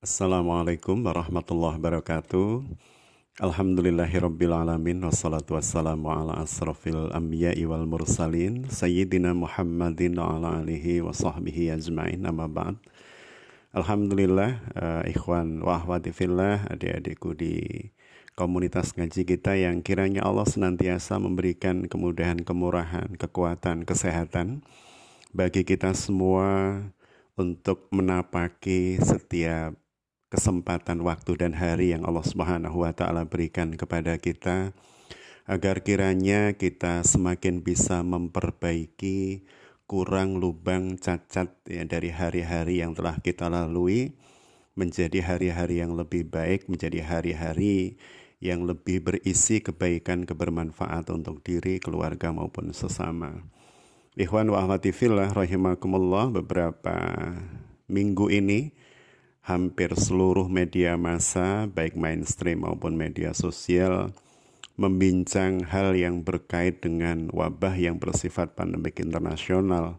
Assalamualaikum warahmatullahi wabarakatuh. Alhamdulillahirrabbilalamin Wassalatu wassalamu ala asrafil anbiya'i wal mursalin Sayyidina Muhammadin wa ala alihi wa sahbihi ajma'in amma ba'd Alhamdulillah uh, ikhwan wa ahwati fillah adik-adikku di komunitas ngaji kita yang kiranya Allah senantiasa memberikan kemudahan, kemurahan, kekuatan, kesehatan bagi kita semua untuk menapaki setiap kesempatan waktu dan hari yang Allah Subhanahu wa taala berikan kepada kita agar kiranya kita semakin bisa memperbaiki kurang lubang cacat ya dari hari-hari yang telah kita lalui menjadi hari-hari yang lebih baik, menjadi hari-hari yang lebih berisi kebaikan kebermanfaat untuk diri, keluarga maupun sesama. Ikhwan wa ahwati fillah beberapa minggu ini hampir seluruh media massa, baik mainstream maupun media sosial, membincang hal yang berkait dengan wabah yang bersifat pandemik internasional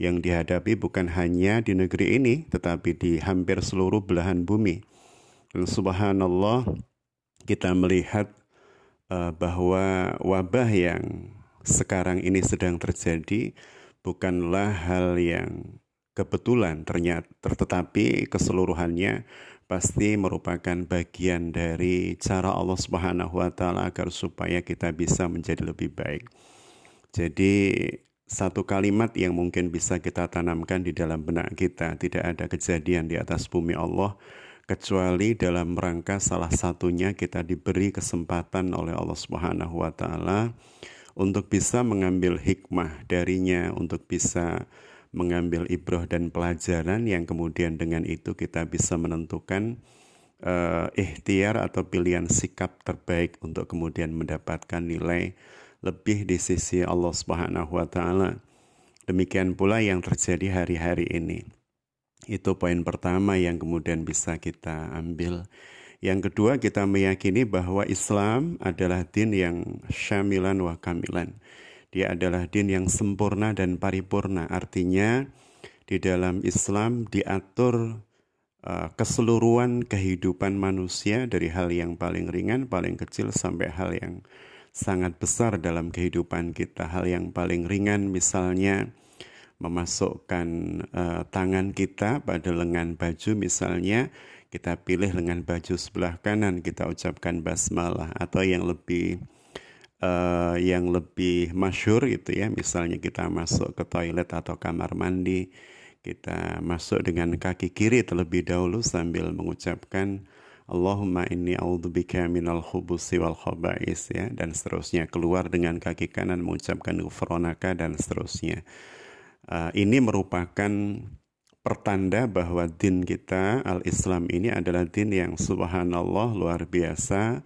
yang dihadapi bukan hanya di negeri ini, tetapi di hampir seluruh belahan bumi. Dan subhanallah, kita melihat uh, bahwa wabah yang sekarang ini sedang terjadi bukanlah hal yang kebetulan ternyata tetapi keseluruhannya pasti merupakan bagian dari cara Allah Subhanahu wa taala agar supaya kita bisa menjadi lebih baik. Jadi satu kalimat yang mungkin bisa kita tanamkan di dalam benak kita, tidak ada kejadian di atas bumi Allah kecuali dalam rangka salah satunya kita diberi kesempatan oleh Allah Subhanahu wa taala untuk bisa mengambil hikmah darinya, untuk bisa mengambil ibroh dan pelajaran yang kemudian dengan itu kita bisa menentukan uh, ikhtiar atau pilihan sikap terbaik untuk kemudian mendapatkan nilai lebih di sisi Allah Subhanahu wa taala. Demikian pula yang terjadi hari-hari ini. Itu poin pertama yang kemudian bisa kita ambil. Yang kedua, kita meyakini bahwa Islam adalah din yang syamilan wa kamilan dia adalah din yang sempurna dan paripurna. Artinya di dalam Islam diatur uh, keseluruhan kehidupan manusia dari hal yang paling ringan, paling kecil sampai hal yang sangat besar dalam kehidupan kita. Hal yang paling ringan misalnya memasukkan uh, tangan kita pada lengan baju misalnya kita pilih lengan baju sebelah kanan kita ucapkan basmalah atau yang lebih uh, yang lebih masyur itu ya. Misalnya kita masuk ke toilet atau kamar mandi kita masuk dengan kaki kiri terlebih dahulu sambil mengucapkan Allahumma inni a'udzubika minal khubusi wal khaba'is ya. Dan seterusnya. Keluar dengan kaki kanan mengucapkan ghufranaka dan seterusnya. Uh, ini merupakan pertanda bahwa din kita al-Islam ini adalah din yang subhanallah luar biasa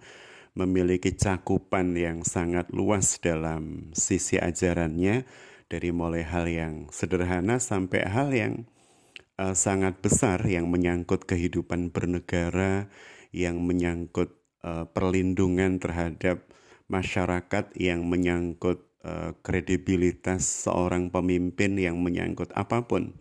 memiliki cakupan yang sangat luas dalam sisi ajarannya dari mulai hal yang sederhana sampai hal yang uh, sangat besar yang menyangkut kehidupan bernegara, yang menyangkut uh, perlindungan terhadap masyarakat, yang menyangkut uh, kredibilitas seorang pemimpin, yang menyangkut apa pun.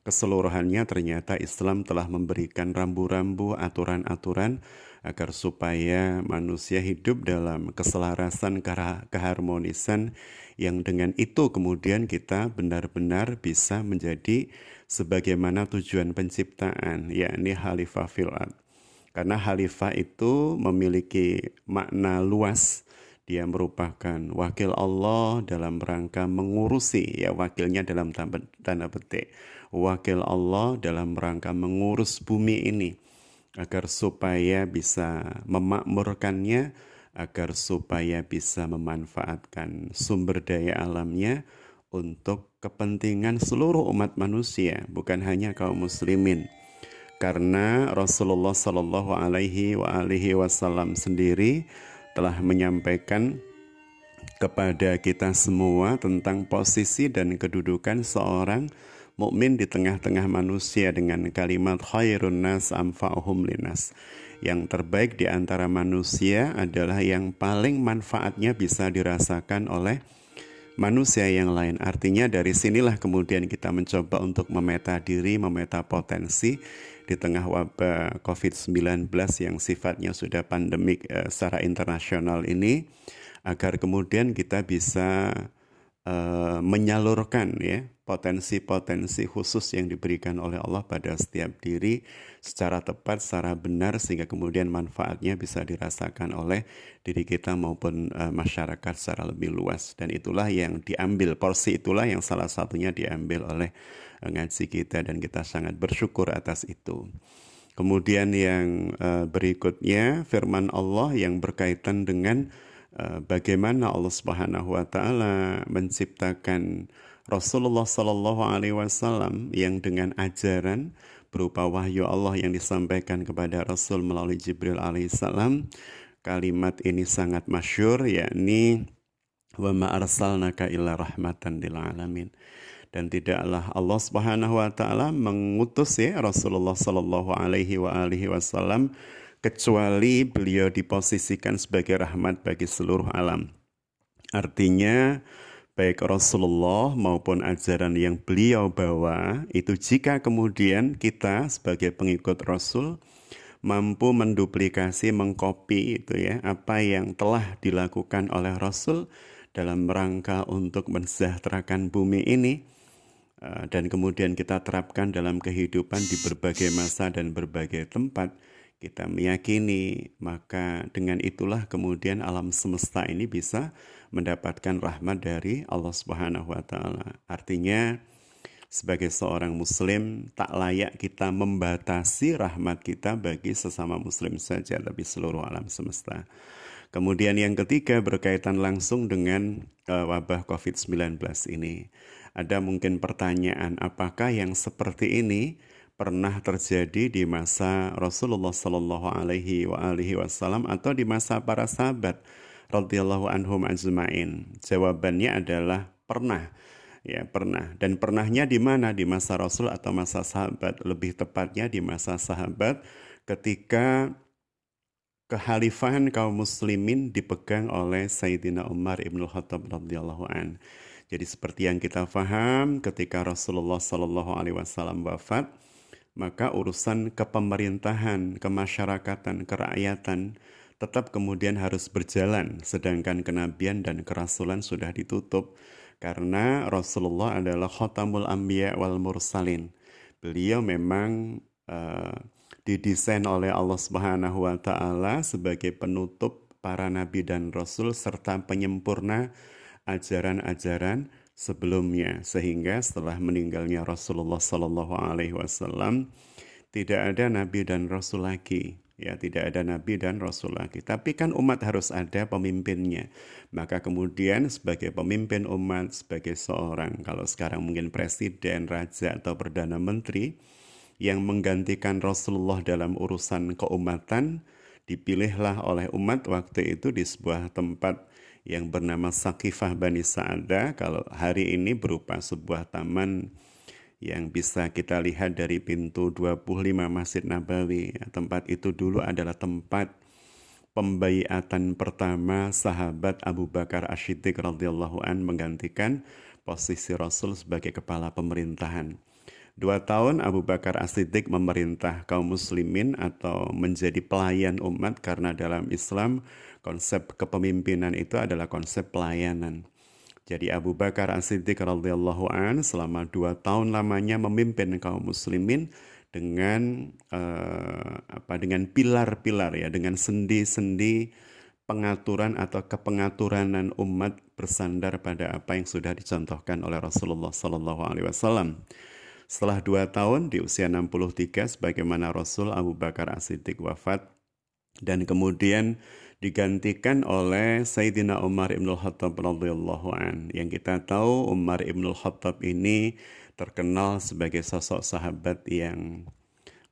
Keseluruhannya ternyata Islam telah memberikan rambu-rambu aturan-aturan agar supaya manusia hidup dalam keselarasan keharmonisan yang dengan itu kemudian kita benar-benar bisa menjadi sebagaimana tujuan penciptaan yakni khalifah fil Karena khalifah itu memiliki makna luas. Dia merupakan wakil Allah dalam rangka mengurusi ya wakilnya dalam tanda petik. Wakil Allah dalam rangka mengurus bumi ini agar supaya bisa memakmurkannya, agar supaya bisa memanfaatkan sumber daya alamnya untuk kepentingan seluruh umat manusia, bukan hanya kaum muslimin. Karena Rasulullah Shallallahu Alaihi Wasallam sendiri telah menyampaikan kepada kita semua tentang posisi dan kedudukan seorang mukmin di tengah-tengah manusia dengan kalimat khairun nas amfa'uhum linas. Yang terbaik di antara manusia adalah yang paling manfaatnya bisa dirasakan oleh manusia yang lain. Artinya dari sinilah kemudian kita mencoba untuk memeta diri, memeta potensi di tengah wabah COVID-19 yang sifatnya sudah pandemik uh, secara internasional ini agar kemudian kita bisa uh, menyalurkan ya potensi-potensi khusus yang diberikan oleh Allah pada setiap diri secara tepat, secara benar sehingga kemudian manfaatnya bisa dirasakan oleh diri kita maupun uh, masyarakat secara lebih luas dan itulah yang diambil porsi itulah yang salah satunya diambil oleh uh, ngaji kita dan kita sangat bersyukur atas itu. Kemudian yang berikutnya firman Allah yang berkaitan dengan bagaimana Allah Subhanahu wa taala menciptakan Rasulullah Shallallahu Alaihi Wasallam yang dengan ajaran berupa wahyu Allah yang disampaikan kepada Rasul melalui Jibril alaihissalam kalimat ini sangat masyur yakni wa ma arsalnaka illa rahmatan lil alamin. Dan tidaklah Allah Subhanahu wa taala mengutus ya Rasulullah sallallahu alaihi wa alihi wasallam kecuali beliau diposisikan sebagai rahmat bagi seluruh alam. Artinya baik Rasulullah maupun ajaran yang beliau bawa itu jika kemudian kita sebagai pengikut Rasul mampu menduplikasi, mengkopi itu ya apa yang telah dilakukan oleh Rasul dalam rangka untuk mensejahterakan bumi ini eh, dan kemudian kita terapkan dalam kehidupan di berbagai masa dan berbagai tempat kita meyakini maka dengan itulah kemudian alam semesta ini bisa mendapatkan rahmat dari Allah Subhanahu wa taala. Artinya sebagai seorang muslim tak layak kita membatasi rahmat kita bagi sesama muslim saja tapi seluruh alam semesta. Kemudian yang ketiga berkaitan langsung dengan uh, wabah COVID-19 ini. Ada mungkin pertanyaan apakah yang seperti ini pernah terjadi di masa Rasulullah Shallallahu Alaihi Wasallam atau di masa para sahabat radhiyallahu anhum ajmain? Jawabannya adalah pernah. Ya, pernah. Dan pernahnya di mana? Di masa Rasul atau masa sahabat? Lebih tepatnya di masa sahabat ketika kehalifahan kaum muslimin dipegang oleh Sayyidina Umar ibn Khattab radhiyallahu an. Jadi seperti yang kita faham ketika Rasulullah Shallallahu alaihi wasallam wafat, maka urusan kepemerintahan, kemasyarakatan, kerakyatan tetap kemudian harus berjalan, sedangkan kenabian dan kerasulan sudah ditutup karena Rasulullah adalah khotamul ambiya wal mursalin. Beliau memang uh, didesain oleh Allah Subhanahu wa taala sebagai penutup para nabi dan rasul serta penyempurna ajaran-ajaran sebelumnya. Sehingga setelah meninggalnya Rasulullah Sallallahu alaihi wasallam tidak ada nabi dan rasul lagi. Ya tidak ada nabi dan rasul lagi. Tapi kan umat harus ada pemimpinnya. Maka kemudian sebagai pemimpin umat sebagai seorang kalau sekarang mungkin presiden raja atau perdana menteri yang menggantikan Rasulullah dalam urusan keumatan dipilihlah oleh umat waktu itu di sebuah tempat yang bernama Sakifah Bani Sa'adah kalau hari ini berupa sebuah taman yang bisa kita lihat dari pintu 25 Masjid Nabawi. Tempat itu dulu adalah tempat pembaiatan pertama sahabat Abu Bakar Ashidik radhiyallahu an menggantikan posisi Rasul sebagai kepala pemerintahan. Dua tahun Abu Bakar As-Siddiq memerintah kaum muslimin atau menjadi pelayan umat karena dalam Islam konsep kepemimpinan itu adalah konsep pelayanan. Jadi Abu Bakar As-Siddiq radhiyallahu an selama dua tahun lamanya memimpin kaum muslimin dengan uh, apa dengan pilar-pilar ya dengan sendi-sendi pengaturan atau kepengaturan umat bersandar pada apa yang sudah dicontohkan oleh Rasulullah Sallallahu Alaihi Wasallam. Setelah dua tahun di usia 63 sebagaimana Rasul Abu Bakar As-Siddiq wafat dan kemudian digantikan oleh Sayyidina Umar Ibn Khattab radhiyallahu an. Yang kita tahu Umar Ibn Khattab ini terkenal sebagai sosok sahabat yang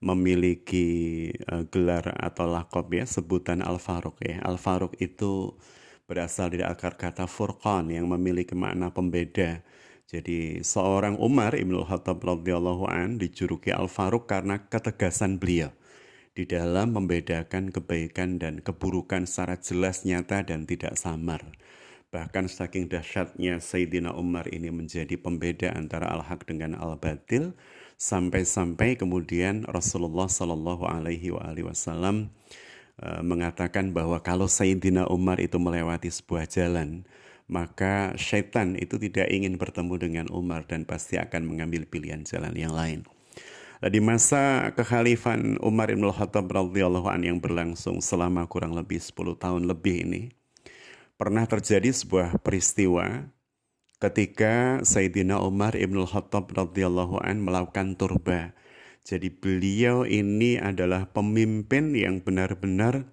memiliki uh, gelar atau lakob ya sebutan Al Faruq ya. Al Faruq itu berasal dari akar kata furqan yang memiliki makna pembeda. Jadi seorang Umar Ibn Khattab radhiyallahu an dijuluki Al Faruq karena ketegasan beliau di dalam membedakan kebaikan dan keburukan secara jelas nyata dan tidak samar. Bahkan saking dahsyatnya Sayyidina Umar ini menjadi pembeda antara al-haq dengan al-batil sampai-sampai kemudian Rasulullah Shallallahu alaihi wasallam eh, mengatakan bahwa kalau Sayyidina Umar itu melewati sebuah jalan, maka syaitan itu tidak ingin bertemu dengan Umar dan pasti akan mengambil pilihan jalan yang lain. Nah, di masa kekhalifan Umar bin Khattab radhiyallahu an yang berlangsung selama kurang lebih 10 tahun lebih ini, pernah terjadi sebuah peristiwa ketika Sayyidina Umar Ibn Khattab radhiyallahu an melakukan turba. Jadi beliau ini adalah pemimpin yang benar-benar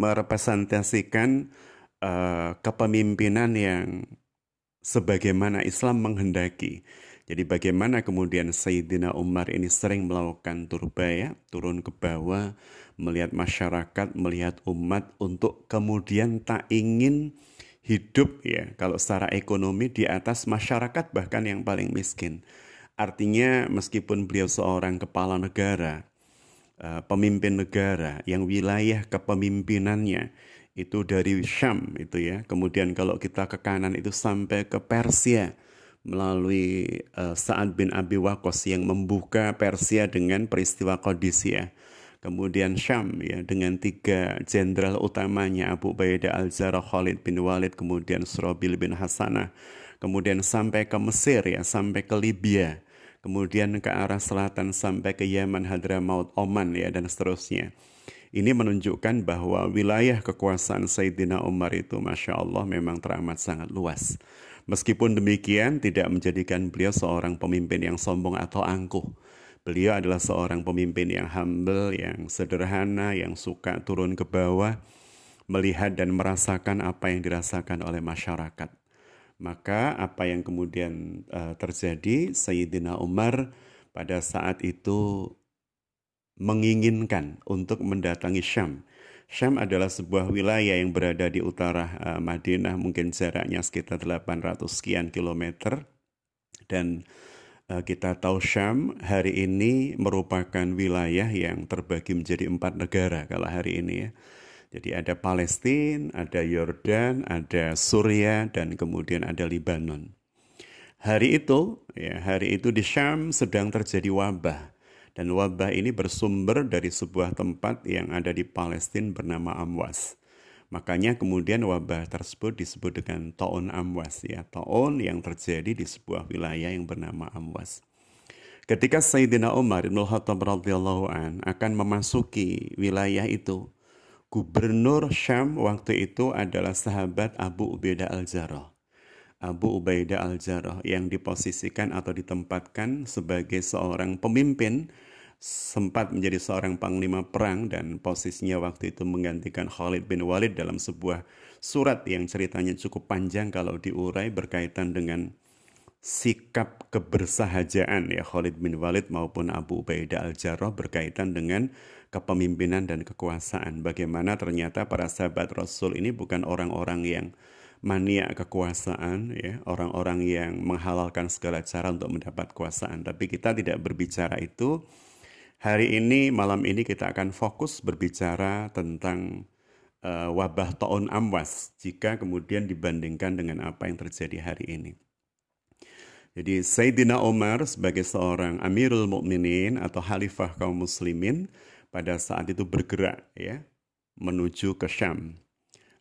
merepresentasikan uh, kepemimpinan yang sebagaimana Islam menghendaki. Jadi bagaimana kemudian Sayyidina Umar ini sering melakukan turba ya, turun ke bawah, melihat masyarakat, melihat umat untuk kemudian tak ingin hidup ya kalau secara ekonomi di atas masyarakat bahkan yang paling miskin. Artinya meskipun beliau seorang kepala negara, eh, pemimpin negara yang wilayah kepemimpinannya itu dari Syam itu ya. Kemudian kalau kita ke kanan itu sampai ke Persia melalui uh, Sa'ad bin Abi Waqqas yang membuka Persia dengan peristiwa Qadisiyah kemudian Syam ya dengan tiga jenderal utamanya Abu Ubaidah al-Zarah Khalid bin Walid kemudian Surabil bin Hasanah kemudian sampai ke Mesir ya sampai ke Libya kemudian ke arah selatan sampai ke Yaman Hadramaut Oman ya dan seterusnya ini menunjukkan bahwa wilayah kekuasaan Sayyidina Umar itu Masya Allah memang teramat sangat luas. Meskipun demikian tidak menjadikan beliau seorang pemimpin yang sombong atau angkuh. Beliau adalah seorang pemimpin yang humble, yang sederhana, yang suka turun ke bawah, melihat dan merasakan apa yang dirasakan oleh masyarakat. Maka apa yang kemudian uh, terjadi, Sayyidina Umar pada saat itu menginginkan untuk mendatangi Syam. Syam adalah sebuah wilayah yang berada di utara uh, Madinah, mungkin jaraknya sekitar 800 sekian kilometer. Dan Eh, kita tahu Syam hari ini merupakan wilayah yang terbagi menjadi empat negara kalau hari ini ya. Jadi ada Palestina, ada Yordan, ada Suria, dan kemudian ada Libanon. Hari itu, ya, hari itu di Syam sedang terjadi wabah. Dan wabah ini bersumber dari sebuah tempat yang ada di Palestina bernama Amwas. Makanya kemudian wabah tersebut disebut dengan taun amwas ya, taun yang terjadi di sebuah wilayah yang bernama Amwas. Ketika Sayyidina Umar bin Khattab radhiyallahu an akan memasuki wilayah itu, gubernur Syam waktu itu adalah sahabat Abu Ubaidah al-Jarrah. Abu Ubaidah al-Jarrah yang diposisikan atau ditempatkan sebagai seorang pemimpin sempat menjadi seorang panglima perang dan posisinya waktu itu menggantikan Khalid bin Walid dalam sebuah surat yang ceritanya cukup panjang kalau diurai berkaitan dengan sikap kebersahajaan ya Khalid bin Walid maupun Abu Ubaidah al-Jarrah berkaitan dengan kepemimpinan dan kekuasaan. Bagaimana ternyata para sahabat Rasul ini bukan orang-orang yang mania kekuasaan ya, orang-orang yang menghalalkan segala cara untuk mendapat kekuasaan. Tapi kita tidak berbicara itu, Hari ini, malam ini kita akan fokus berbicara tentang uh, wabah taun amwas jika kemudian dibandingkan dengan apa yang terjadi hari ini. Jadi Sayyidina Umar sebagai seorang Amirul Mukminin atau Khalifah kaum muslimin pada saat itu bergerak ya menuju ke Syam.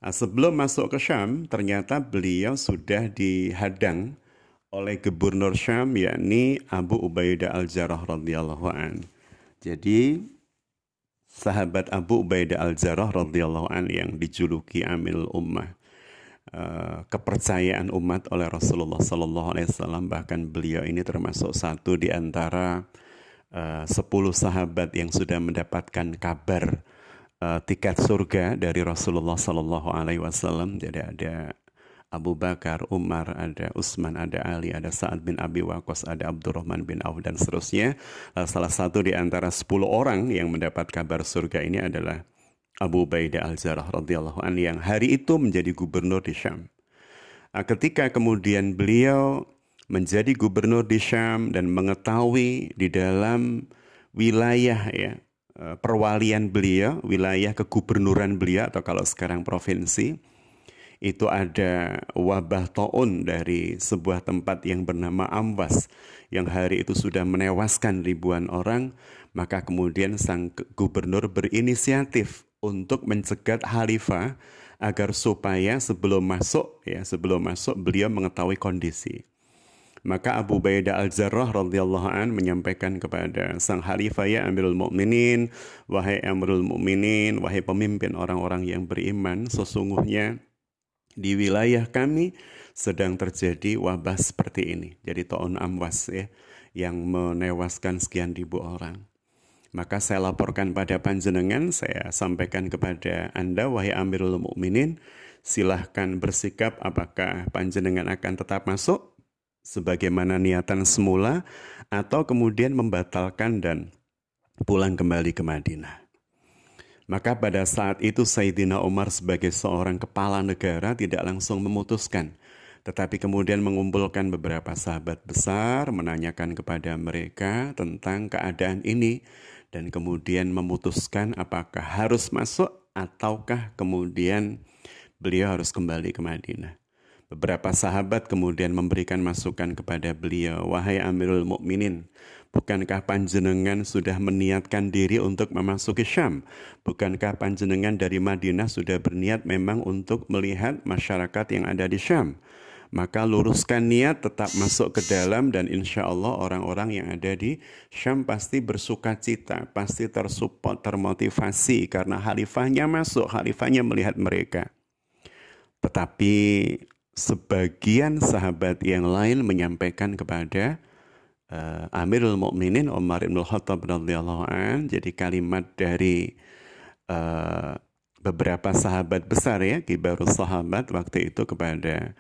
Nah, sebelum masuk ke Syam, ternyata beliau sudah dihadang oleh gubernur Syam yakni Abu Ubaidah al-Jarrah radhiyallahu anhu. Jadi sahabat Abu Ubaidah al-Jarrah radhiyallahu an yang dijuluki Amil Ummah uh, kepercayaan umat oleh Rasulullah sallallahu alaihi wasallam bahkan beliau ini termasuk satu di antara uh, sepuluh sahabat yang sudah mendapatkan kabar uh, tiket surga dari Rasulullah sallallahu alaihi wasallam. Jadi ada Abu Bakar, Umar, ada Utsman, ada Ali, ada Sa'ad bin Abi Waqqas, ada Abdurrahman bin Auf dan seterusnya. Salah satu di antara 10 orang yang mendapat kabar surga ini adalah Abu Ubaidah al-Jarrah radhiyallahu an yang hari itu menjadi gubernur di Syam. Ketika kemudian beliau menjadi gubernur di Syam dan mengetahui di dalam wilayah ya uh, perwalian beliau, wilayah kegubernuran beliau atau kalau sekarang provinsi itu ada wabah taun dari sebuah tempat yang bernama Amwas yang hari itu sudah menewaskan ribuan orang, maka kemudian sang gubernur berinisiatif untuk mencegat khalifah agar supaya sebelum masuk ya sebelum masuk beliau mengetahui kondisi. Maka Abu Baidah Al-Jarrah radhiyallahu an menyampaikan kepada sang khalifah ya Amirul Mukminin, wahai Amirul Mukminin, wahai pemimpin orang-orang yang beriman, sesungguhnya di wilayah kami sedang terjadi wabah seperti ini. Jadi Ta'un Amwas ya yang menewaskan sekian ribu orang. Maka saya laporkan pada panjenengan, saya sampaikan kepada Anda, wahai Amirul Mukminin, silahkan bersikap apakah panjenengan akan tetap masuk sebagaimana niatan semula atau kemudian membatalkan dan pulang kembali ke Madinah. Maka pada saat itu Sayyidina Umar sebagai seorang kepala negara tidak langsung memutuskan, tetapi kemudian mengumpulkan beberapa sahabat besar, menanyakan kepada mereka tentang keadaan ini, dan kemudian memutuskan apakah harus masuk ataukah kemudian beliau harus kembali ke Madinah. Beberapa sahabat kemudian memberikan masukan kepada beliau, "Wahai Amirul Mukminin, bukankah panjenengan sudah meniatkan diri untuk memasuki Syam? Bukankah panjenengan dari Madinah sudah berniat memang untuk melihat masyarakat yang ada di Syam?" maka luruskan niat tetap masuk ke dalam dan insya Allah orang-orang yang ada di Syam pasti bersuka cita, pasti tersupport, termotivasi karena khalifahnya masuk, khalifahnya melihat mereka. Tetapi sebagian sahabat yang lain menyampaikan kepada uh, Amirul Mukminin Umar bin Khattab radhiyallahu an, jadi kalimat dari uh, beberapa sahabat besar ya, kibarus sahabat waktu itu kepada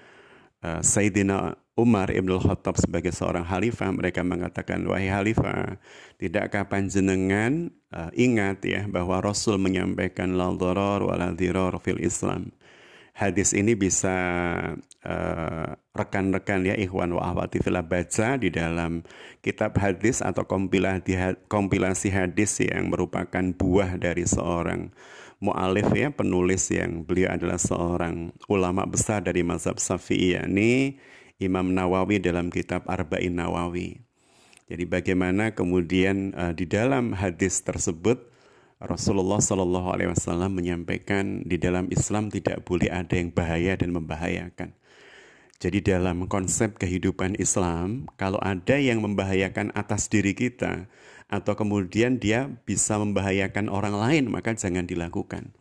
uh, Sayyidina Umar Ibn Khattab sebagai seorang khalifah mereka mengatakan wahai khalifah tidakkah panjenengan uh, ingat ya bahwa Rasul menyampaikan la dharar wa la fil Islam hadis ini bisa uh, rekan-rekan ya ikhwan wa ahwati fillah baca di dalam kitab hadis atau kompilasi kompilasi hadis yang merupakan buah dari seorang mu'alif ya penulis yang beliau adalah seorang ulama besar dari mazhab Syafi'i yakni Imam Nawawi dalam kitab Arba'in Nawawi. Jadi bagaimana kemudian uh, di dalam hadis tersebut Rasulullah Shallallahu Alaihi Wasallam menyampaikan di dalam Islam tidak boleh ada yang bahaya dan membahayakan. Jadi dalam konsep kehidupan Islam, kalau ada yang membahayakan atas diri kita, atau kemudian dia bisa membahayakan orang lain maka jangan dilakukan.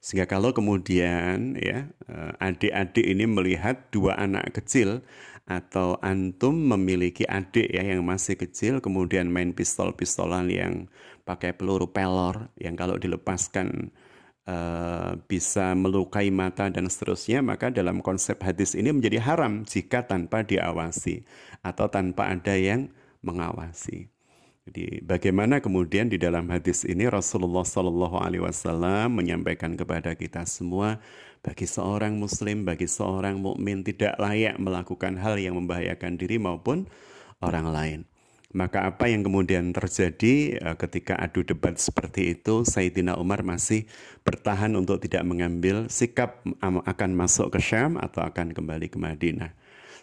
Sehingga kalau kemudian ya eh, adik-adik ini melihat dua anak kecil atau antum memiliki adik ya yang masih kecil kemudian main pistol-pistolan yang pakai peluru pelor yang kalau dilepaskan uh, bisa melukai mata dan seterusnya maka dalam konsep hadis ini menjadi haram jika tanpa diawasi atau tanpa ada yang mengawasi. Jadi bagaimana kemudian di dalam hadis ini Rasulullah Shallallahu Alaihi Wasallam menyampaikan kepada kita semua bagi seorang Muslim, bagi seorang mukmin tidak layak melakukan hal yang membahayakan diri maupun orang lain. Maka apa yang kemudian terjadi eh, ketika adu debat seperti itu, Sayyidina Umar masih bertahan untuk tidak mengambil sikap akan masuk ke Syam atau akan kembali ke Madinah.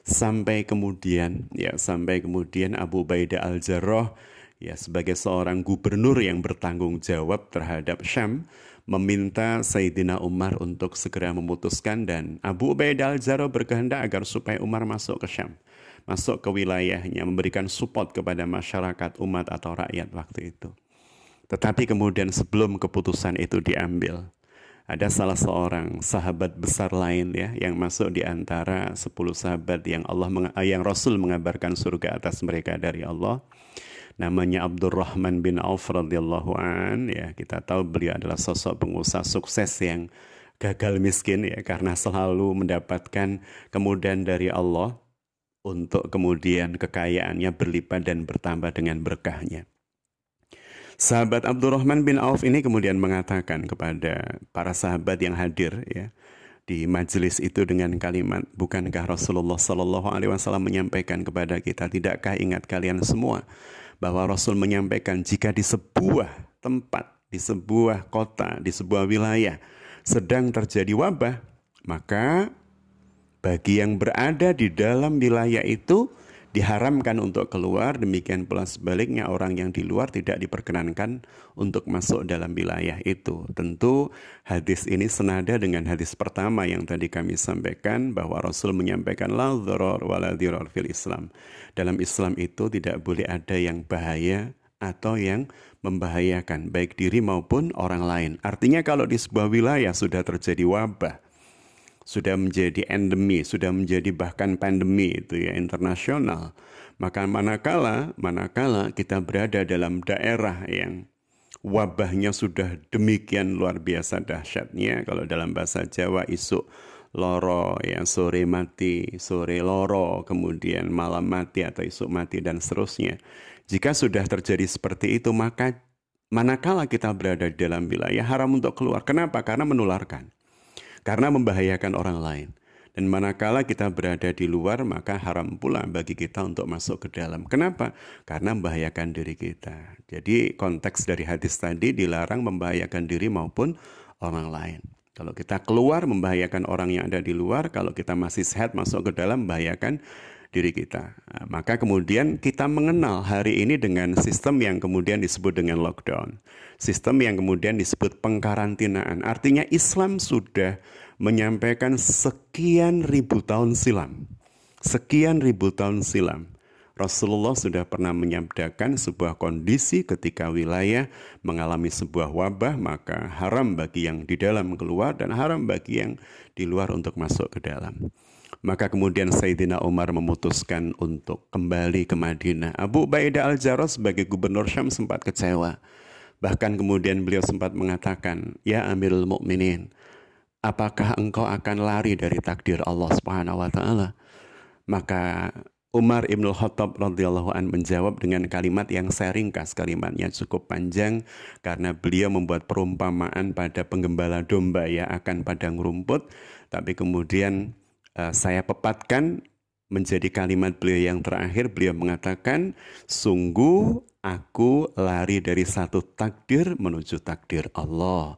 Sampai kemudian, ya sampai kemudian Abu Baidah al-Jarrah ya sebagai seorang gubernur yang bertanggung jawab terhadap Syam meminta Sayyidina Umar untuk segera memutuskan dan Abu Ubaidah al-Jarrah berkehendak agar supaya Umar masuk ke Syam masuk ke wilayahnya memberikan support kepada masyarakat umat atau rakyat waktu itu. Tetapi kemudian sebelum keputusan itu diambil ada salah seorang sahabat besar lain ya yang masuk di antara 10 sahabat yang Allah yang Rasul mengabarkan surga atas mereka dari Allah namanya Abdurrahman bin Auf radhiyallahu an ya kita tahu beliau adalah sosok pengusaha sukses yang gagal miskin ya karena selalu mendapatkan kemudahan dari Allah untuk kemudian kekayaannya berlipat dan bertambah dengan berkahnya. Sahabat Abdurrahman bin Auf ini kemudian mengatakan kepada para sahabat yang hadir ya di majelis itu dengan kalimat bukankah Rasulullah Shallallahu alaihi wasallam menyampaikan kepada kita tidakkah ingat kalian semua bahwa Rasul menyampaikan jika di sebuah tempat, di sebuah kota, di sebuah wilayah sedang terjadi wabah, maka bagi yang berada di dalam wilayah itu diharamkan untuk keluar, demikian pula sebaliknya orang yang di luar tidak diperkenankan untuk masuk dalam wilayah itu. Tentu hadis ini senada dengan hadis pertama yang tadi kami sampaikan bahwa Rasul menyampaikan la dharar wa la fil Islam. Dalam Islam itu tidak boleh ada yang bahaya atau yang membahayakan baik diri maupun orang lain. Artinya kalau di sebuah wilayah sudah terjadi wabah, sudah menjadi endemi, sudah menjadi bahkan pandemi itu ya internasional. Maka manakala manakala kita berada dalam daerah yang wabahnya sudah demikian luar biasa dahsyatnya kalau dalam bahasa Jawa isu loro ya sore mati, sore loro, kemudian malam mati atau isu mati dan seterusnya. Jika sudah terjadi seperti itu maka manakala kita berada dalam wilayah haram untuk keluar. Kenapa? Karena menularkan karena membahayakan orang lain. Dan manakala kita berada di luar, maka haram pula bagi kita untuk masuk ke dalam. Kenapa? Karena membahayakan diri kita. Jadi konteks dari hadis tadi dilarang membahayakan diri maupun orang lain. Kalau kita keluar membahayakan orang yang ada di luar, kalau kita masih sehat masuk ke dalam membahayakan diri kita. Nah, maka kemudian kita mengenal hari ini dengan sistem yang kemudian disebut dengan lockdown. Sistem yang kemudian disebut pengkarantinaan. Artinya Islam sudah menyampaikan sekian ribu tahun silam. Sekian ribu tahun silam. Rasulullah sudah pernah menyabdakan sebuah kondisi ketika wilayah mengalami sebuah wabah, maka haram bagi yang di dalam keluar dan haram bagi yang di luar untuk masuk ke dalam. Maka kemudian Sayyidina Umar memutuskan untuk kembali ke Madinah. Abu Ubaidah al-Jarrah sebagai gubernur Syam sempat kecewa. Bahkan kemudian beliau sempat mengatakan, "Ya Amirul Mukminin, apakah engkau akan lari dari takdir Allah Subhanahu wa taala? Maka Umar Ibn Khattab radhiyallahu an menjawab dengan kalimat yang saya ringkas, kalimatnya cukup panjang karena beliau membuat perumpamaan pada penggembala domba ya akan padang rumput, tapi kemudian uh, saya pepatkan menjadi kalimat beliau yang terakhir. Beliau mengatakan sungguh aku lari dari satu takdir menuju takdir Allah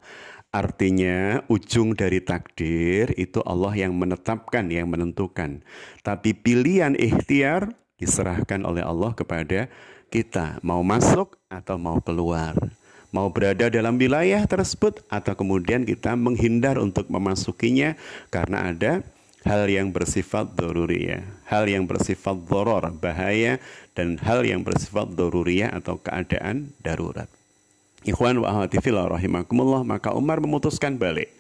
Artinya ujung dari takdir itu Allah yang menetapkan, yang menentukan. Tapi pilihan ikhtiar diserahkan oleh Allah kepada kita. Mau masuk atau mau keluar. Mau berada dalam wilayah tersebut atau kemudian kita menghindar untuk memasukinya karena ada hal yang bersifat doruriyah, hal yang bersifat doror, bahaya, dan hal yang bersifat doruriyah atau keadaan darurat. Ikhwan wa rahimakumullah, maka Umar memutuskan balik.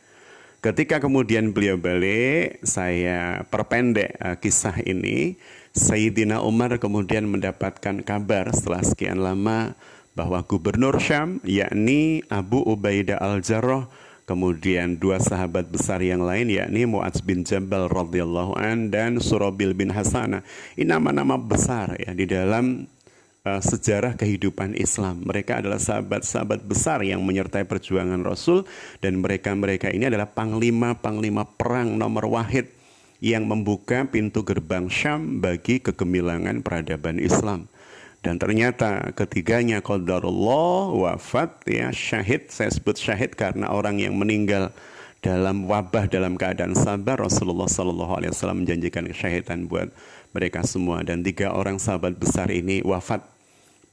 Ketika kemudian beliau balik, saya perpendek uh, kisah ini. Sayyidina Umar kemudian mendapatkan kabar setelah sekian lama bahwa gubernur Syam yakni Abu Ubaidah al-Jarrah kemudian dua sahabat besar yang lain yakni Mu'adz bin Jabal radhiyallahu an dan Surabil bin Hasanah. Ini nama-nama besar ya di dalam uh, sejarah kehidupan Islam. Mereka adalah sahabat-sahabat besar yang menyertai perjuangan Rasul dan mereka-mereka ini adalah panglima-panglima perang nomor wahid yang membuka pintu gerbang Syam bagi kegemilangan peradaban Islam. Dan ternyata ketiganya qadarullah wafat ya syahid saya sebut syahid karena orang yang meninggal dalam wabah dalam keadaan sabar Rasulullah Shallallahu Alaihi Wasallam menjanjikan kesyahidan buat mereka semua dan tiga orang sahabat besar ini wafat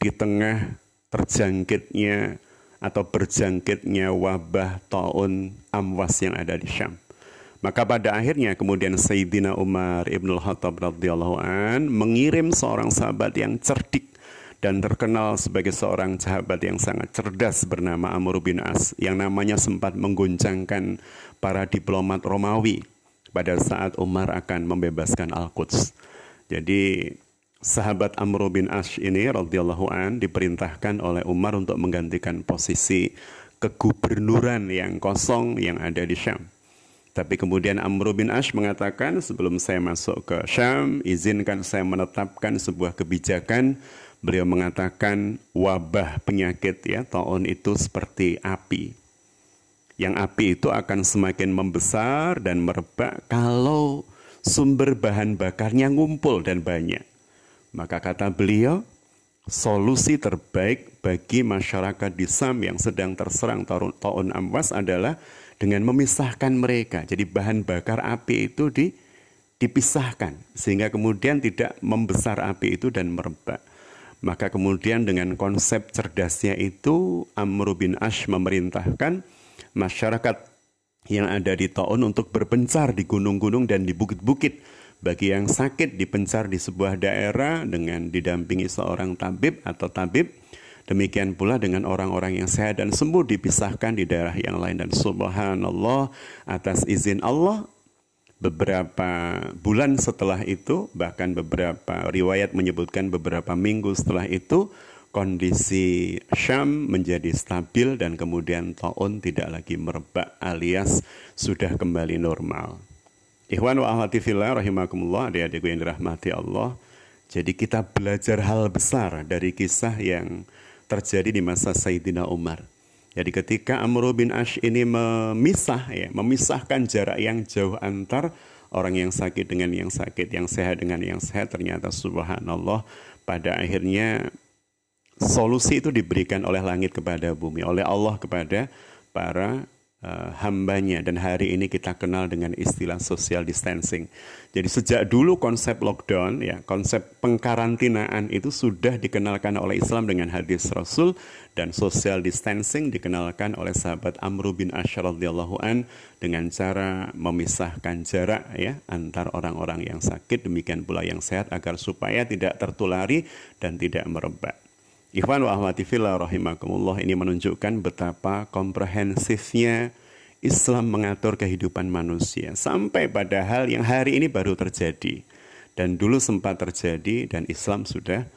di tengah terjangkitnya atau berjangkitnya wabah taun amwas yang ada di Syam. Maka pada akhirnya kemudian Sayyidina Umar Ibn Khattab radhiyallahu an mengirim seorang sahabat yang cerdik dan terkenal sebagai seorang sahabat yang sangat cerdas bernama Amr bin As yang namanya sempat mengguncangkan para diplomat Romawi pada saat Umar akan membebaskan Al-Quds. Jadi sahabat Amr bin Ash ini radhiyallahu an diperintahkan oleh Umar untuk menggantikan posisi kegubernuran yang kosong yang ada di Syam. Tapi kemudian Amr bin Ash mengatakan sebelum saya masuk ke Syam, izinkan saya menetapkan sebuah kebijakan. Beliau mengatakan wabah penyakit ya tahun itu seperti api. Yang api itu akan semakin membesar dan merebak kalau sumber bahan bakarnya ngumpul dan banyak. Maka kata beliau, solusi terbaik bagi masyarakat di Sam yang sedang terserang taun amwas adalah dengan memisahkan mereka. Jadi bahan bakar api itu di, dipisahkan sehingga kemudian tidak membesar api itu dan merebak. Maka kemudian dengan konsep cerdasnya itu Amr bin Ash memerintahkan masyarakat yang ada di Taun untuk berpencar di gunung-gunung dan di bukit-bukit. Bagi yang sakit dipencar di sebuah daerah dengan didampingi seorang tabib atau tabib. Demikian pula dengan orang-orang yang sehat dan sembuh dipisahkan di daerah yang lain. Dan subhanallah atas izin Allah beberapa bulan setelah itu, bahkan beberapa riwayat menyebutkan beberapa minggu setelah itu, kondisi Syam menjadi stabil dan kemudian taun tidak lagi merebak alias sudah kembali normal. Ikhwan wa ahwati fillah rahimakumullah adik-adikku yang dirahmati Allah. Jadi kita belajar hal besar dari kisah yang terjadi di masa Sayyidina Umar. Jadi ketika Amr bin Ash ini memisah ya, memisahkan jarak yang jauh antar orang yang sakit dengan yang sakit, yang sehat dengan yang sehat, ternyata subhanallah pada akhirnya solusi itu diberikan oleh langit kepada bumi, oleh Allah kepada para uh, hambanya dan hari ini kita kenal dengan istilah social distancing. Jadi sejak dulu konsep lockdown ya, konsep pengkarantinaan itu sudah dikenalkan oleh Islam dengan hadis Rasul dan social distancing dikenalkan oleh sahabat Amr bin Ash radhiyallahu an dengan cara memisahkan jarak ya antar orang-orang yang sakit demikian pula yang sehat agar supaya tidak tertulari dan tidak merebak. Ikhwan wa ahmati fillah rahimakumullah ini menunjukkan betapa komprehensifnya Islam mengatur kehidupan manusia. Sampai pada hal yang hari ini baru terjadi. Dan dulu sempat terjadi dan Islam sudah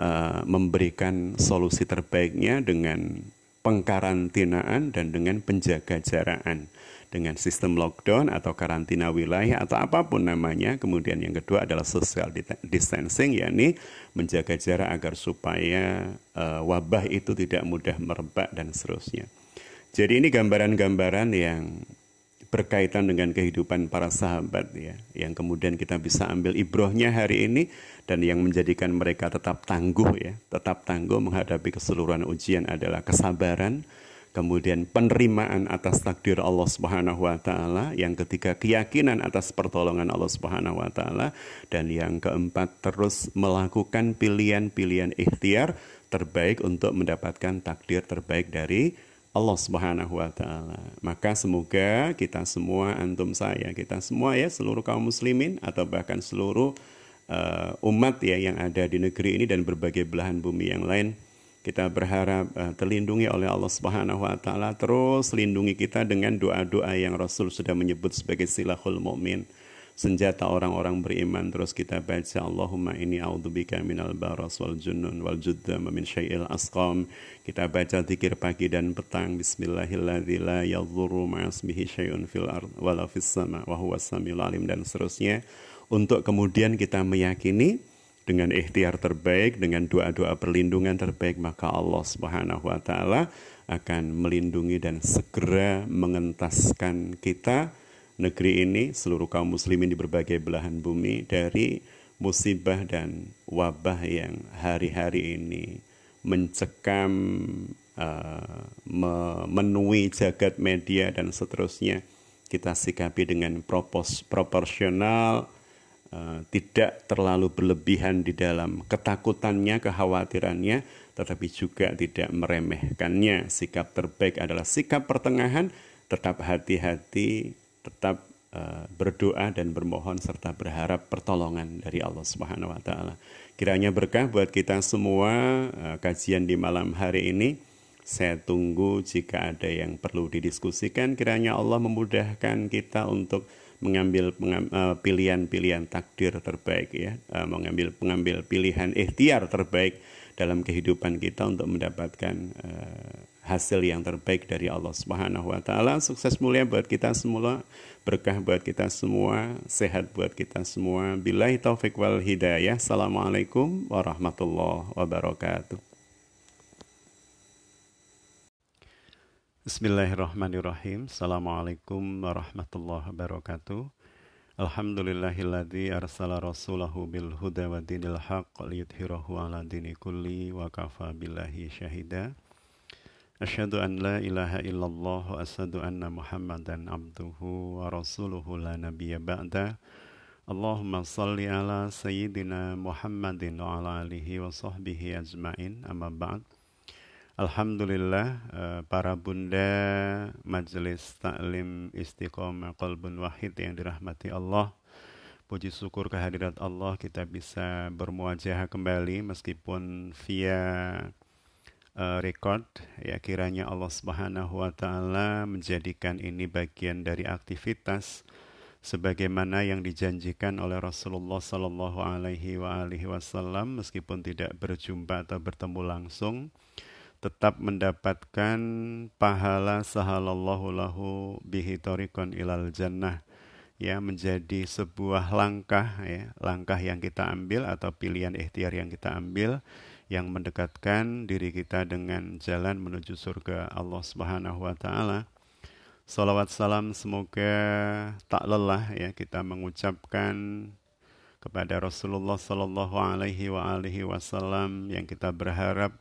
uh, memberikan solusi terbaiknya dengan pengkarantinaan dan dengan penjaga jaraan dengan sistem lockdown atau karantina wilayah atau apa pun namanya. Kemudian yang kedua adalah social distancing, yakni menjaga jarak agar supaya uh, wabah itu tidak mudah merebak dan seterusnya. Jadi ini gambaran-gambaran yang berkaitan dengan kehidupan para sahabat ya, yang kemudian kita bisa ambil ibrohnya hari ini dan yang menjadikan mereka tetap tangguh ya, tetap tangguh menghadapi keseluruhan ujian adalah kesabaran, kemudian penerimaan atas takdir Allah Subhanahu wa taala, yang ketiga keyakinan atas pertolongan Allah Subhanahu wa taala dan yang keempat terus melakukan pilihan-pilihan ikhtiar terbaik untuk mendapatkan takdir terbaik dari Allah Subhanahu wa taala. Maka semoga kita semua antum saya, kita semua ya seluruh kaum muslimin atau bahkan seluruh uh, umat ya yang ada di negeri ini dan berbagai belahan bumi yang lain kita berharap uh, terlindungi oleh Allah Subhanahu wa taala. Terus lindungi kita dengan doa-doa yang Rasul sudah menyebut sebagai silahul mukmin senjata orang-orang beriman. Terus kita baca Allahumma inni a'udzubika minal baras wal junun wal juddam min syai'il asqam. Kita baca zikir pagi dan petang bismillahilladzi la yadhurru ma'asmihi syai'un fil ard wala fis sama wa huwas samiul alim dan seterusnya. Untuk kemudian kita meyakini dengan ikhtiar terbaik dengan doa-doa perlindungan terbaik maka Allah Subhanahu wa taala akan melindungi dan segera mengentaskan kita negeri ini, seluruh kaum muslimin di berbagai belahan bumi dari musibah dan wabah yang hari-hari ini mencekam, uh, memenuhi jagat media dan seterusnya. Kita sikapi dengan propos, proporsional, uh, tidak terlalu berlebihan di dalam ketakutannya, kekhawatirannya, tetapi juga tidak meremehkannya. Sikap terbaik adalah sikap pertengahan, tetap hati-hati, tetap uh, berdoa dan bermohon serta berharap pertolongan dari Allah Subhanahu wa taala. Kiranya berkah buat kita semua uh, kajian di malam hari ini. Saya tunggu jika ada yang perlu didiskusikan kiranya Allah memudahkan kita untuk mengambil eh, pilihan-pilihan takdir terbaik ya, mengambil pengambil pilihan ikhtiar terbaik dalam kehidupan kita untuk mendapatkan hasil yang terbaik dari Allah Subhanahu wa taala. Sukses mulia buat kita semua, berkah buat kita semua, sehat buat kita semua. Billahi taufik wal hidayah. Assalamualaikum warahmatullahi wabarakatuh. Bismillahirrahmanirrahim. Assalamualaikum warahmatullahi wabarakatuh. Alhamdulillahilladzi arsala rasulahu bil huda wa dinil haqq liyudhhirahu ala dini kulli wa kafa billahi syahida. Asyhadu an la ilaha illallah wa asyhadu anna Muhammadan abduhu wa rasuluhu la nabiyya ba'da. Allahumma salli ala sayyidina Muhammadin wa ala alihi wa sahbihi ajmain amma ba'd. Alhamdulillah eh, para bunda majelis taklim istiqomah qalbun wahid yang dirahmati Allah. Puji syukur kehadirat Allah kita bisa bermuajah kembali meskipun via uh, record. Ya kiranya Allah Subhanahu wa taala menjadikan ini bagian dari aktivitas sebagaimana yang dijanjikan oleh Rasulullah sallallahu alaihi wasallam meskipun tidak berjumpa atau bertemu langsung tetap mendapatkan pahala sahalallahu lahu bihi tariqan ilal jannah ya menjadi sebuah langkah ya langkah yang kita ambil atau pilihan ikhtiar yang kita ambil yang mendekatkan diri kita dengan jalan menuju surga Allah Subhanahu wa taala. Salawat salam semoga tak lelah ya kita mengucapkan kepada Rasulullah sallallahu alaihi wa alihi wasallam yang kita berharap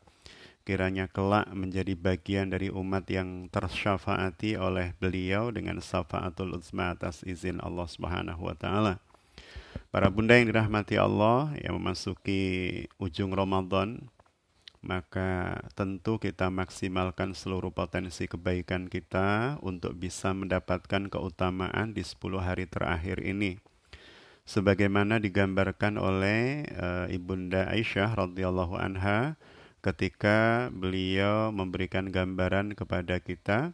kiranya kelak menjadi bagian dari umat yang tersyafaati oleh beliau dengan syafaatul uzma atas izin Allah Subhanahu wa taala. Para bunda yang dirahmati Allah yang memasuki ujung Ramadan maka tentu kita maksimalkan seluruh potensi kebaikan kita untuk bisa mendapatkan keutamaan di 10 hari terakhir ini. Sebagaimana digambarkan oleh uh, Ibunda Aisyah radhiyallahu anha ketika beliau memberikan gambaran kepada kita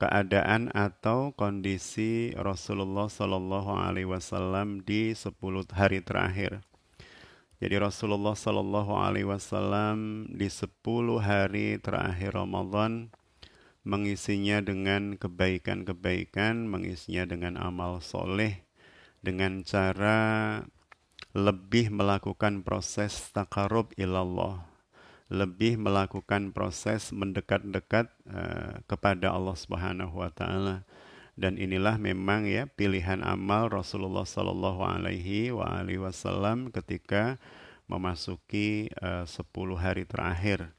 keadaan atau kondisi Rasulullah Shallallahu Alaihi Wasallam di 10 hari terakhir. Jadi Rasulullah Shallallahu Alaihi Wasallam di 10 hari terakhir Ramadan mengisinya dengan kebaikan-kebaikan, mengisinya dengan amal soleh, dengan cara lebih melakukan proses takarub ilallah, lebih melakukan proses mendekat-dekat uh, kepada Allah Subhanahu wa taala. Dan inilah memang ya pilihan amal Rasulullah Sallallahu alaihi wasallam ketika memasuki uh, 10 hari terakhir.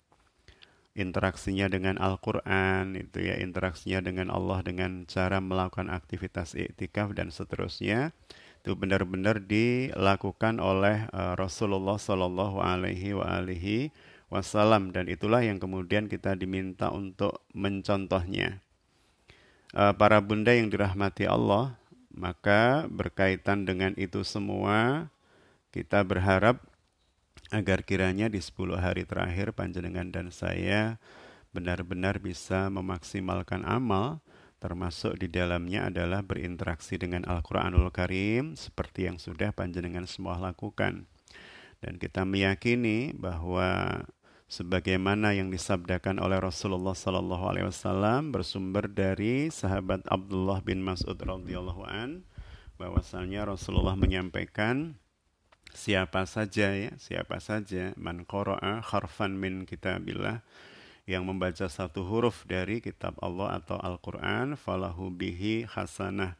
Interaksinya dengan Al-Qur'an itu ya interaksinya dengan Allah dengan cara melakukan aktivitas iktikaf dan seterusnya itu benar-benar dilakukan oleh uh, Rasulullah Sallallahu alaihi wasallam dan itulah yang kemudian kita diminta untuk mencontohnya. Uh, para bunda yang dirahmati Allah, maka berkaitan dengan itu semua kita berharap agar kiranya di 10 hari terakhir panjenengan dan saya benar-benar bisa memaksimalkan amal termasuk di dalamnya adalah berinteraksi dengan Al-Qur'anul Karim seperti yang sudah panjenengan semua lakukan. Dan kita meyakini bahwa sebagaimana yang disabdakan oleh Rasulullah sallallahu alaihi wasallam bersumber dari sahabat Abdullah bin Mas'ud radhiyallahu an bahwasanya Rasulullah menyampaikan siapa saja ya siapa saja man qara'a harfan min kitabillah yang membaca satu huruf dari kitab Allah atau Al-Qur'an falahu bihi hasanah.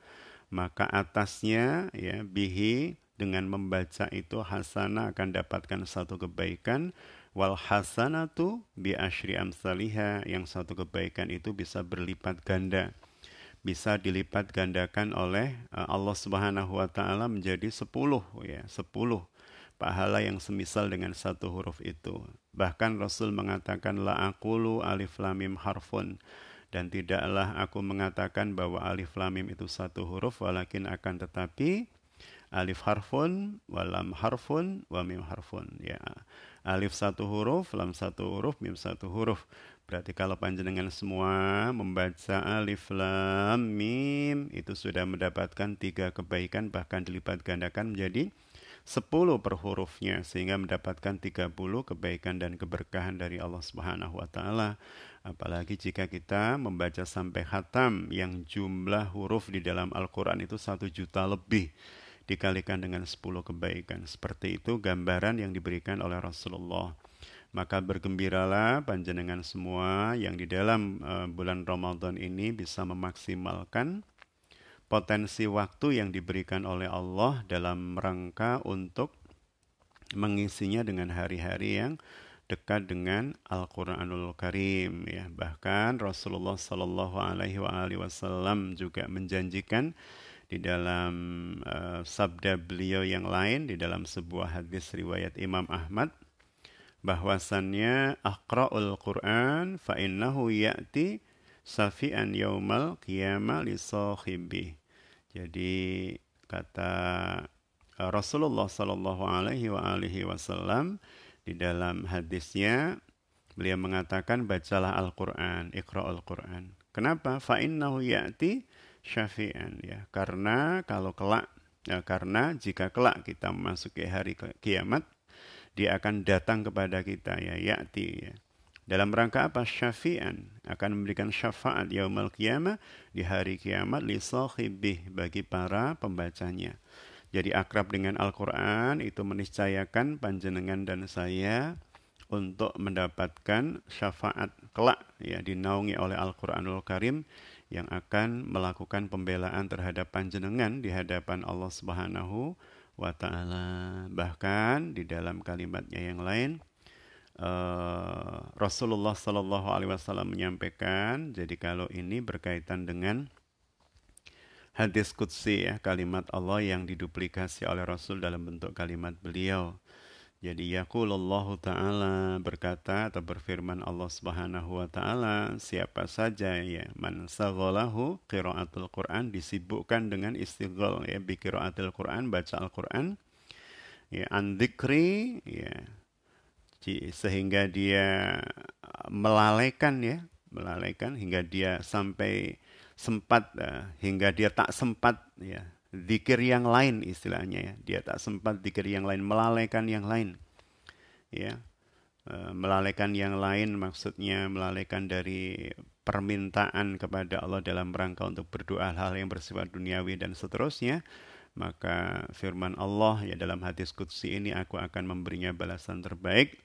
Maka atasnya ya bihi dengan membaca itu hasanah akan dapatkan satu kebaikan wal hasanatu bi asyri amsaliha yang satu kebaikan itu bisa berlipat ganda. Bisa dilipat gandakan oleh uh, Allah Subhanahu wa taala menjadi 10 ya 10 pahala yang semisal dengan satu huruf itu. Bahkan Rasul mengatakan la aqulu alif lam mim harfun. Dan tidaklah aku mengatakan bahwa alif lam mim itu satu huruf walakin akan tetapi alif harfun walam harfun wa mim harfun ya alif satu huruf, lam satu huruf, mim satu huruf. Berarti kalau panjenengan semua membaca alif lam mim itu sudah mendapatkan tiga kebaikan bahkan dilipat gandakan menjadi sepuluh per hurufnya sehingga mendapatkan tiga puluh kebaikan dan keberkahan dari Allah Subhanahu wa taala. Apalagi jika kita membaca sampai khatam yang jumlah huruf di dalam Al-Qur'an itu satu juta lebih dikalikan dengan 10 kebaikan. Seperti itu gambaran yang diberikan oleh Rasulullah. Maka bergembiralah panjenengan semua yang di dalam uh, bulan Ramadan ini bisa memaksimalkan potensi waktu yang diberikan oleh Allah dalam rangka untuk mengisinya dengan hari-hari yang dekat dengan Al-Qur'anul Karim ya. Bahkan Rasulullah Shallallahu alaihi wasallam juga menjanjikan di dalam uh, sabda beliau yang lain di dalam sebuah hadis riwayat Imam Ahmad bahwasannya aqra'ul Qur'an fa innahu ya'ti safi'an yaumal qiyamah li sahibi. Jadi kata Rasulullah sallallahu alaihi wa alihi wasallam di dalam hadisnya beliau mengatakan bacalah Al-Qur'an, Iqra'ul Qur'an. Kenapa? Fa innahu ya'ti syafi'an ya. Karena kalau kelak ya, karena jika kelak kita memasuki hari kiamat dia akan datang kepada kita ya ya'ti ya. Dalam rangka apa? Syafi'an akan memberikan syafaat yaumul kiamah di hari kiamat li sahibih bagi para pembacanya. Jadi akrab dengan Al-Quran itu meniscayakan panjenengan dan saya untuk mendapatkan syafaat kelak ya dinaungi oleh Al-Quranul Karim yang akan melakukan pembelaan terhadap panjenengan di hadapan Allah Subhanahu wa taala. Bahkan di dalam kalimatnya yang lain uh, Rasulullah Shallallahu alaihi wasallam menyampaikan jadi kalau ini berkaitan dengan hadis qudsi ya kalimat Allah yang diduplikasi oleh Rasul dalam bentuk kalimat beliau jadi Allah ta'ala berkata atau berfirman Allah subhanahu wa ta'ala siapa saja ya man saghalahu qiraatul Quran disibukkan dengan istighol ya bi Quran baca Al-Quran ya andikri ya sehingga dia melalaikan ya melalaikan hingga dia sampai sempat uh, hingga dia tak sempat ya zikir yang lain istilahnya ya. Dia tak sempat zikir yang lain, melalaikan yang lain. Ya. E, melalaikan yang lain maksudnya melalaikan dari permintaan kepada Allah dalam rangka untuk berdoa hal yang bersifat duniawi dan seterusnya maka firman Allah ya dalam hadis qudsi ini aku akan memberinya balasan terbaik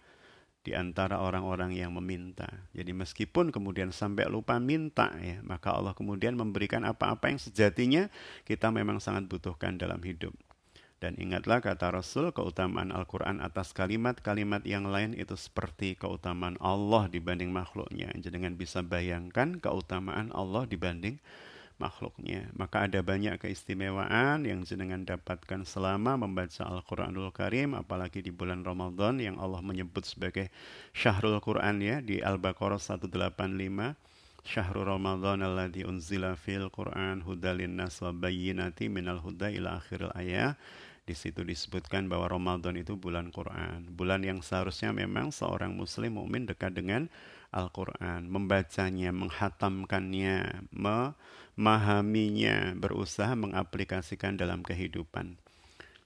di antara orang-orang yang meminta. Jadi meskipun kemudian sampai lupa minta ya, maka Allah kemudian memberikan apa-apa yang sejatinya kita memang sangat butuhkan dalam hidup. Dan ingatlah kata Rasul, keutamaan Al-Quran atas kalimat-kalimat yang lain itu seperti keutamaan Allah dibanding makhluknya. Jangan bisa bayangkan keutamaan Allah dibanding makhluknya. Maka ada banyak keistimewaan yang jenengan dapatkan selama membaca Al-Quranul Karim, apalagi di bulan Ramadan yang Allah menyebut sebagai Syahrul Quran ya, di Al-Baqarah 185. Syahrul Ramadan alladhi unzila fil Quran hudalin nas wa bayyinati minal huda ila akhiril ayah. Di situ disebutkan bahwa Ramadan itu bulan Quran, bulan yang seharusnya memang seorang muslim mukmin dekat dengan Al-Quran, membacanya, menghatamkannya, memahaminya, berusaha mengaplikasikan dalam kehidupan.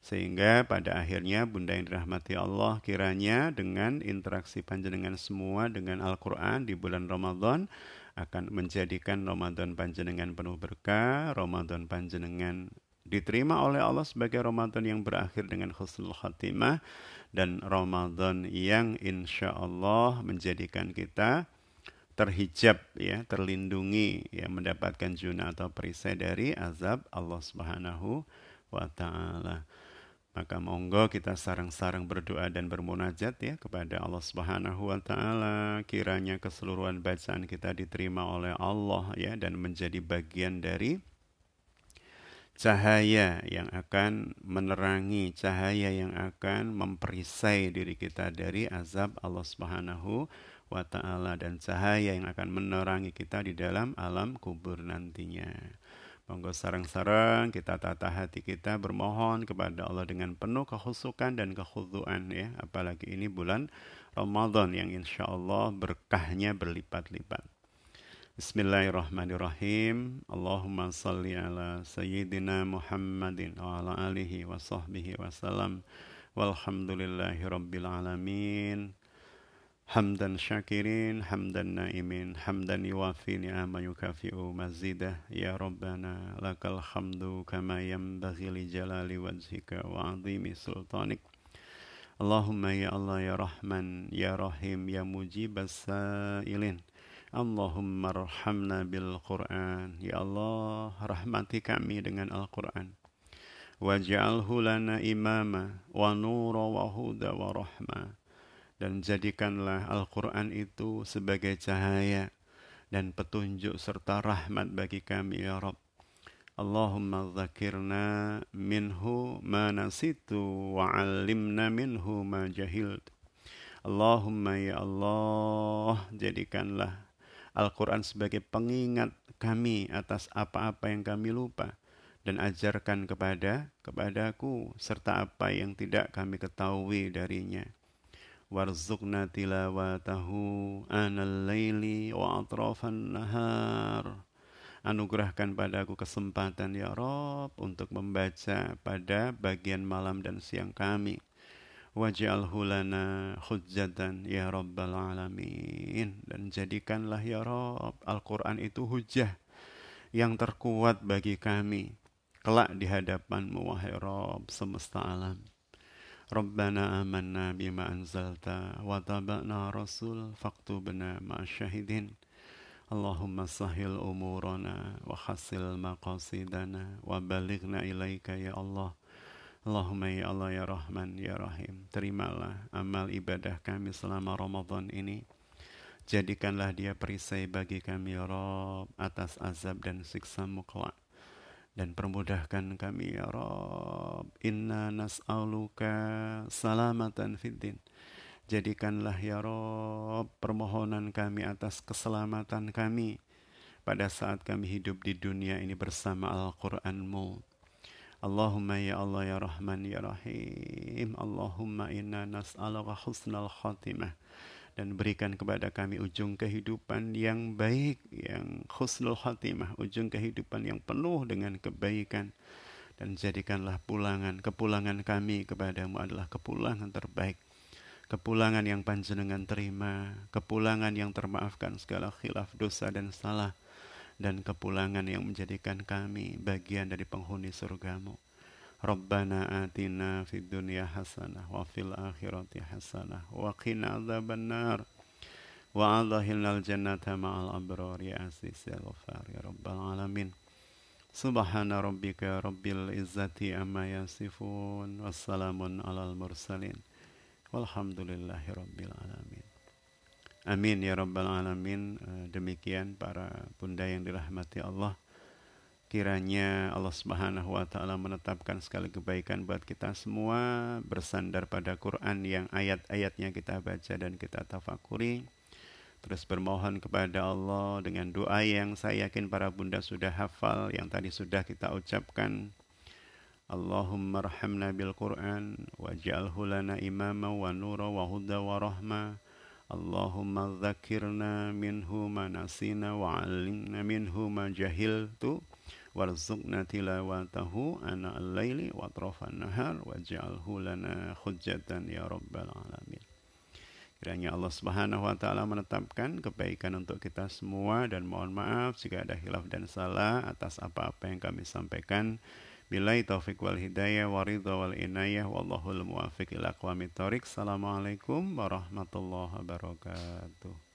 Sehingga pada akhirnya Bunda yang dirahmati Allah kiranya dengan interaksi panjenengan semua dengan Al-Quran di bulan Ramadan akan menjadikan Ramadan panjenengan penuh berkah, Ramadan panjenengan diterima oleh Allah sebagai Ramadan yang berakhir dengan khusnul khatimah dan Ramadan yang insya Allah menjadikan kita terhijab ya terlindungi ya mendapatkan juna atau perisai dari azab Allah Subhanahu wa taala. Maka monggo kita sarang-sarang berdoa dan bermunajat ya kepada Allah Subhanahu wa taala kiranya keseluruhan bacaan kita diterima oleh Allah ya dan menjadi bagian dari cahaya yang akan menerangi, cahaya yang akan memperisai diri kita dari azab Allah Subhanahu wa taala dan cahaya yang akan menerangi kita di dalam alam kubur nantinya. Monggo sarang-sarang kita tata hati kita bermohon kepada Allah dengan penuh kehusukan dan kekhuduan ya, apalagi ini bulan Ramadan yang insya Allah berkahnya berlipat-lipat. Bismillahirrahmanirrahim. Allahumma salli ala sayyidina Muhammadin wa ala alihi wa sahbihi wa salam. Walhamdulillahi rabbil alamin. Hamdan naimin, hamdan yuwafi ni'ama yukafi'u mazidah. Ya Rabbana, lakal hamdu kama yanbaghi li jalali wajhika wa azimi sultanik. Allahumma ya Allah ya Rahman, ya Rahim, ya mujibas sailin. Allahumma rahmna bil Qur'an. Ya Allah, rahmati kami dengan Al-Quran. Waj'alhu lana imama wa nura wa huda wa rahma. Dan jadikanlah Al-Quran itu sebagai cahaya dan petunjuk serta rahmat bagi kami ya Rabb. Allahumma zakirna minhu ma nasitu wa alimna minhu ma jahilt. Allahumma ya Allah jadikanlah Al-Quran sebagai pengingat kami atas apa-apa yang kami lupa dan ajarkan kepada kepadaku serta apa yang tidak kami ketahui darinya. Warzuqna tilawatahu anal laili wa atrafan nahar Anugerahkan padaku kesempatan ya Rob untuk membaca pada bagian malam dan siang kami. Waj'alhu lana hujjatan ya Rabbal Alamin. Dan jadikanlah ya Rob Al-Quran itu hujah yang terkuat bagi kami. Kelak di hadapanmu wahai Rob semesta alam. Bima anzalta wa taba'na rasul faktubna ma'asyahidin. Allahumma sahil umurana wa khasil maqasidana wa balighna ilaika ya Allah. Allahumma ya Allah ya Rahman ya Rahim. Terimalah amal ibadah kami selama Ramadan ini. Jadikanlah dia perisai bagi kami ya Rabb atas azab dan siksa muklak. Dan permudahkan kami ya Rabb. Inna nas'aluka salamatan fiddin Jadikanlah ya Rob permohonan kami atas keselamatan kami pada saat kami hidup di dunia ini bersama Al-Qur'anmu. Allahumma ya Allah ya Rahman ya Rahim. Allahumma inna nas'aluka husnal khatimah dan berikan kepada kami ujung kehidupan yang baik, yang khusnul khatimah, ujung kehidupan yang penuh dengan kebaikan. Dan jadikanlah pulangan kepulangan kami kepadamu adalah kepulangan terbaik. Kepulangan yang panjenengan terima, kepulangan yang termaafkan segala khilaf dosa dan salah, dan kepulangan yang menjadikan kami bagian dari penghuni surgamu. Rabbana atina fid dunya hasanah wa fil akhirati hasanah wa qina adzabannar wa adkhilnal jannata ma'al abrar ya aziz ya ghafar ya rabbal alamin Subhana rabbika rabbil izzati amma yasifun wassalamun alal mursalin Walhamdulillahirabbil alamin. Amin ya rabbal alamin. Eh, demikian para bunda yang dirahmati Allah. Kiranya Allah Subhanahu wa taala menetapkan segala kebaikan buat kita semua bersandar pada Quran yang ayat-ayatnya kita baca dan kita tafakuri. Terus bermohon kepada Allah dengan doa yang saya yakin para bunda sudah hafal yang tadi sudah kita ucapkan. Allahumma rahamna bil Quran waj'alhu lana imama wa nura wa huda wa rahma. Allahumma dzakirna minhu ma nasina wa 'allimna minhu ma jahil tu warzuqna tilawatahu ana al-laili wa atrafan nahar waj'alhu lana hujjatan ya rabbal alamin. Kiranya Allah Subhanahu wa taala menetapkan kebaikan untuk kita semua dan mohon maaf jika ada hilaf dan salah atas apa-apa yang kami sampaikan. Bila taufik wal hidayah wa ridha wal inayah wallahu al muwaffiq ila aqwamit thoriq. Assalamualaikum warahmatullahi wabarakatuh.